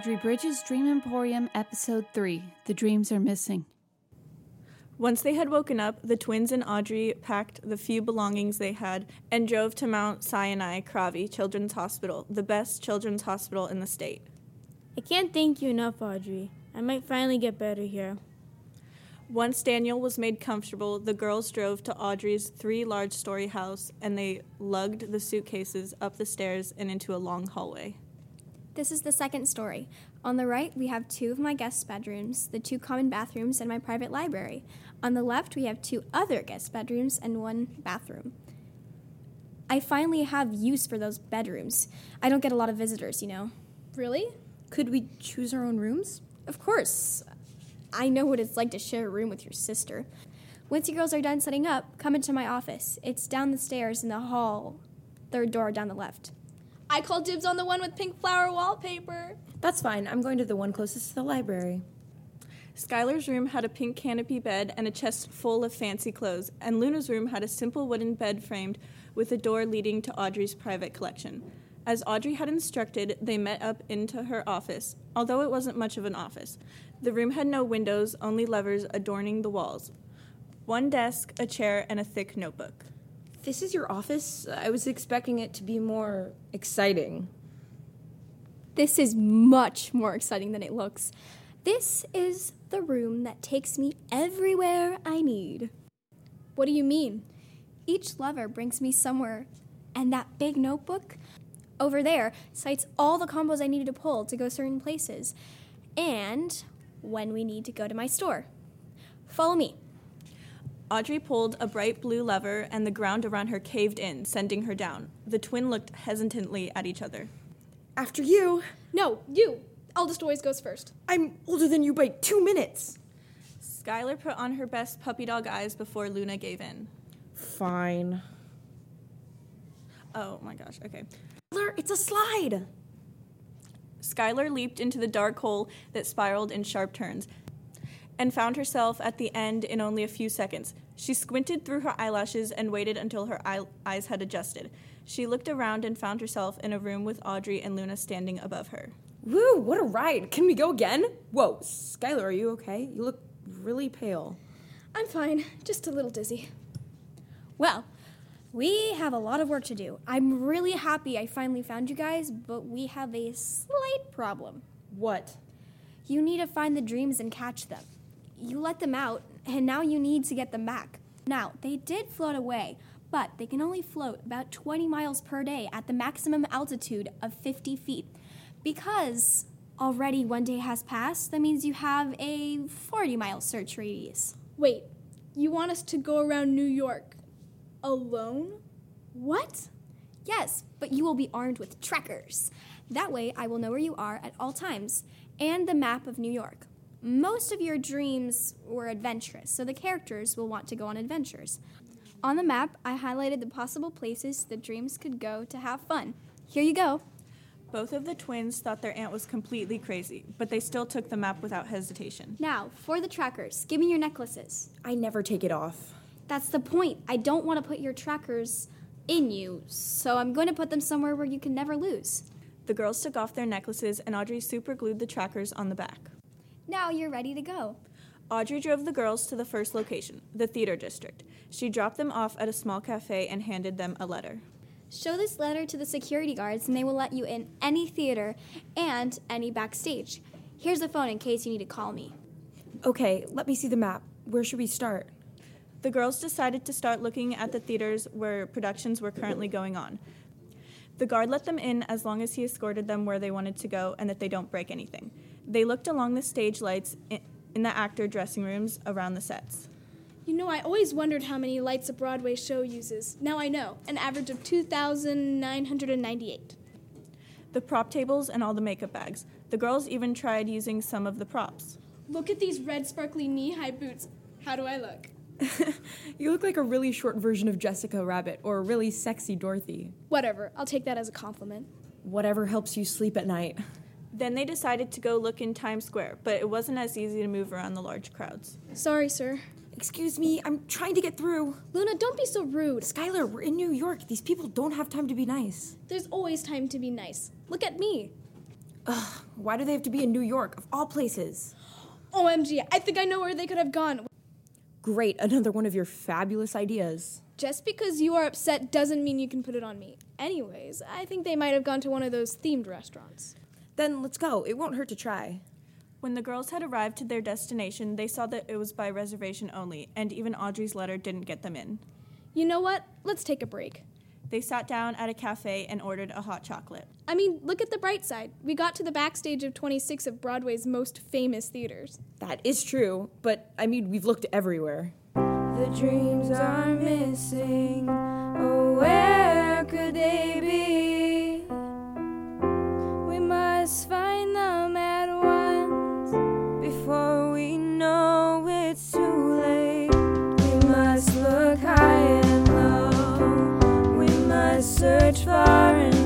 Audrey Bridges' Dream Emporium, Episode 3 The Dreams Are Missing. Once they had woken up, the twins and Audrey packed the few belongings they had and drove to Mount Sinai Kravis Children's Hospital, the best children's hospital in the state. I can't thank you enough, Audrey. I might finally get better here. Once Daniel was made comfortable, the girls drove to Audrey's three large story house and they lugged the suitcases up the stairs and into a long hallway. This is the second story. On the right, we have two of my guest bedrooms, the two common bathrooms, and my private library. On the left, we have two other guest bedrooms and one bathroom. I finally have use for those bedrooms. I don't get a lot of visitors, you know. Really? Could we choose our own rooms? Of course. I know what it's like to share a room with your sister. Once you girls are done setting up, come into my office. It's down the stairs in the hall, third door down the left. I call dibs on the one with pink flower wallpaper. That's fine. I'm going to the one closest to the library. Skylar's room had a pink canopy bed and a chest full of fancy clothes, and Luna's room had a simple wooden bed framed with a door leading to Audrey's private collection. As Audrey had instructed, they met up into her office, although it wasn't much of an office. The room had no windows, only levers adorning the walls. One desk, a chair, and a thick notebook. This is your office? I was expecting it to be more exciting. This is much more exciting than it looks. This is the room that takes me everywhere I need. What do you mean? Each lever brings me somewhere, and that big notebook over there cites all the combos I needed to pull to go certain places, and when we need to go to my store. Follow me. Audrey pulled a bright blue lever, and the ground around her caved in, sending her down. The twin looked hesitantly at each other. After you. No, you. Eldest always goes first. I'm older than you by two minutes. Skylar put on her best puppy dog eyes before Luna gave in. Fine. Oh my gosh, okay. Skylar, it's a slide. Skylar leaped into the dark hole that spiraled in sharp turns and found herself at the end in only a few seconds. She squinted through her eyelashes and waited until her eye- eyes had adjusted. She looked around and found herself in a room with Audrey and Luna standing above her. Woo, what a ride. Can we go again? Whoa, Skylar, are you okay? You look really pale. I'm fine, just a little dizzy. Well, we have a lot of work to do. I'm really happy I finally found you guys, but we have a slight problem. What? You need to find the dreams and catch them. You let them out, and now you need to get them back. Now, they did float away, but they can only float about 20 miles per day at the maximum altitude of 50 feet. Because already one day has passed, that means you have a 40 mile search radius. Wait, you want us to go around New York alone? What? Yes, but you will be armed with trackers. That way, I will know where you are at all times, and the map of New York. Most of your dreams were adventurous, so the characters will want to go on adventures. On the map, I highlighted the possible places the dreams could go to have fun. Here you go. Both of the twins thought their aunt was completely crazy, but they still took the map without hesitation. Now, for the trackers, give me your necklaces. I never take it off. That's the point. I don't want to put your trackers in you, so I'm going to put them somewhere where you can never lose. The girls took off their necklaces and Audrey superglued the trackers on the back. Now you're ready to go. Audrey drove the girls to the first location, the theater district. She dropped them off at a small cafe and handed them a letter. Show this letter to the security guards, and they will let you in any theater and any backstage. Here's the phone in case you need to call me. Okay, let me see the map. Where should we start? The girls decided to start looking at the theaters where productions were currently going on. The guard let them in as long as he escorted them where they wanted to go and that they don't break anything. They looked along the stage lights in the actor dressing rooms around the sets. You know, I always wondered how many lights a Broadway show uses. Now I know, an average of 2,998. The prop tables and all the makeup bags. The girls even tried using some of the props. Look at these red sparkly knee high boots. How do I look? you look like a really short version of Jessica Rabbit or a really sexy Dorothy. Whatever, I'll take that as a compliment. Whatever helps you sleep at night. Then they decided to go look in Times Square, but it wasn't as easy to move around the large crowds. Sorry, sir. Excuse me, I'm trying to get through. Luna, don't be so rude. Skylar, we're in New York. These people don't have time to be nice. There's always time to be nice. Look at me. Ugh, why do they have to be in New York, of all places? OMG, I think I know where they could have gone. Great, another one of your fabulous ideas. Just because you are upset doesn't mean you can put it on me. Anyways, I think they might have gone to one of those themed restaurants. Then let's go. It won't hurt to try. When the girls had arrived to their destination, they saw that it was by reservation only, and even Audrey's letter didn't get them in. You know what? Let's take a break. They sat down at a cafe and ordered a hot chocolate. I mean, look at the bright side. We got to the backstage of 26 of Broadway's most famous theaters. That is true, but I mean, we've looked everywhere. The dreams are missing. far and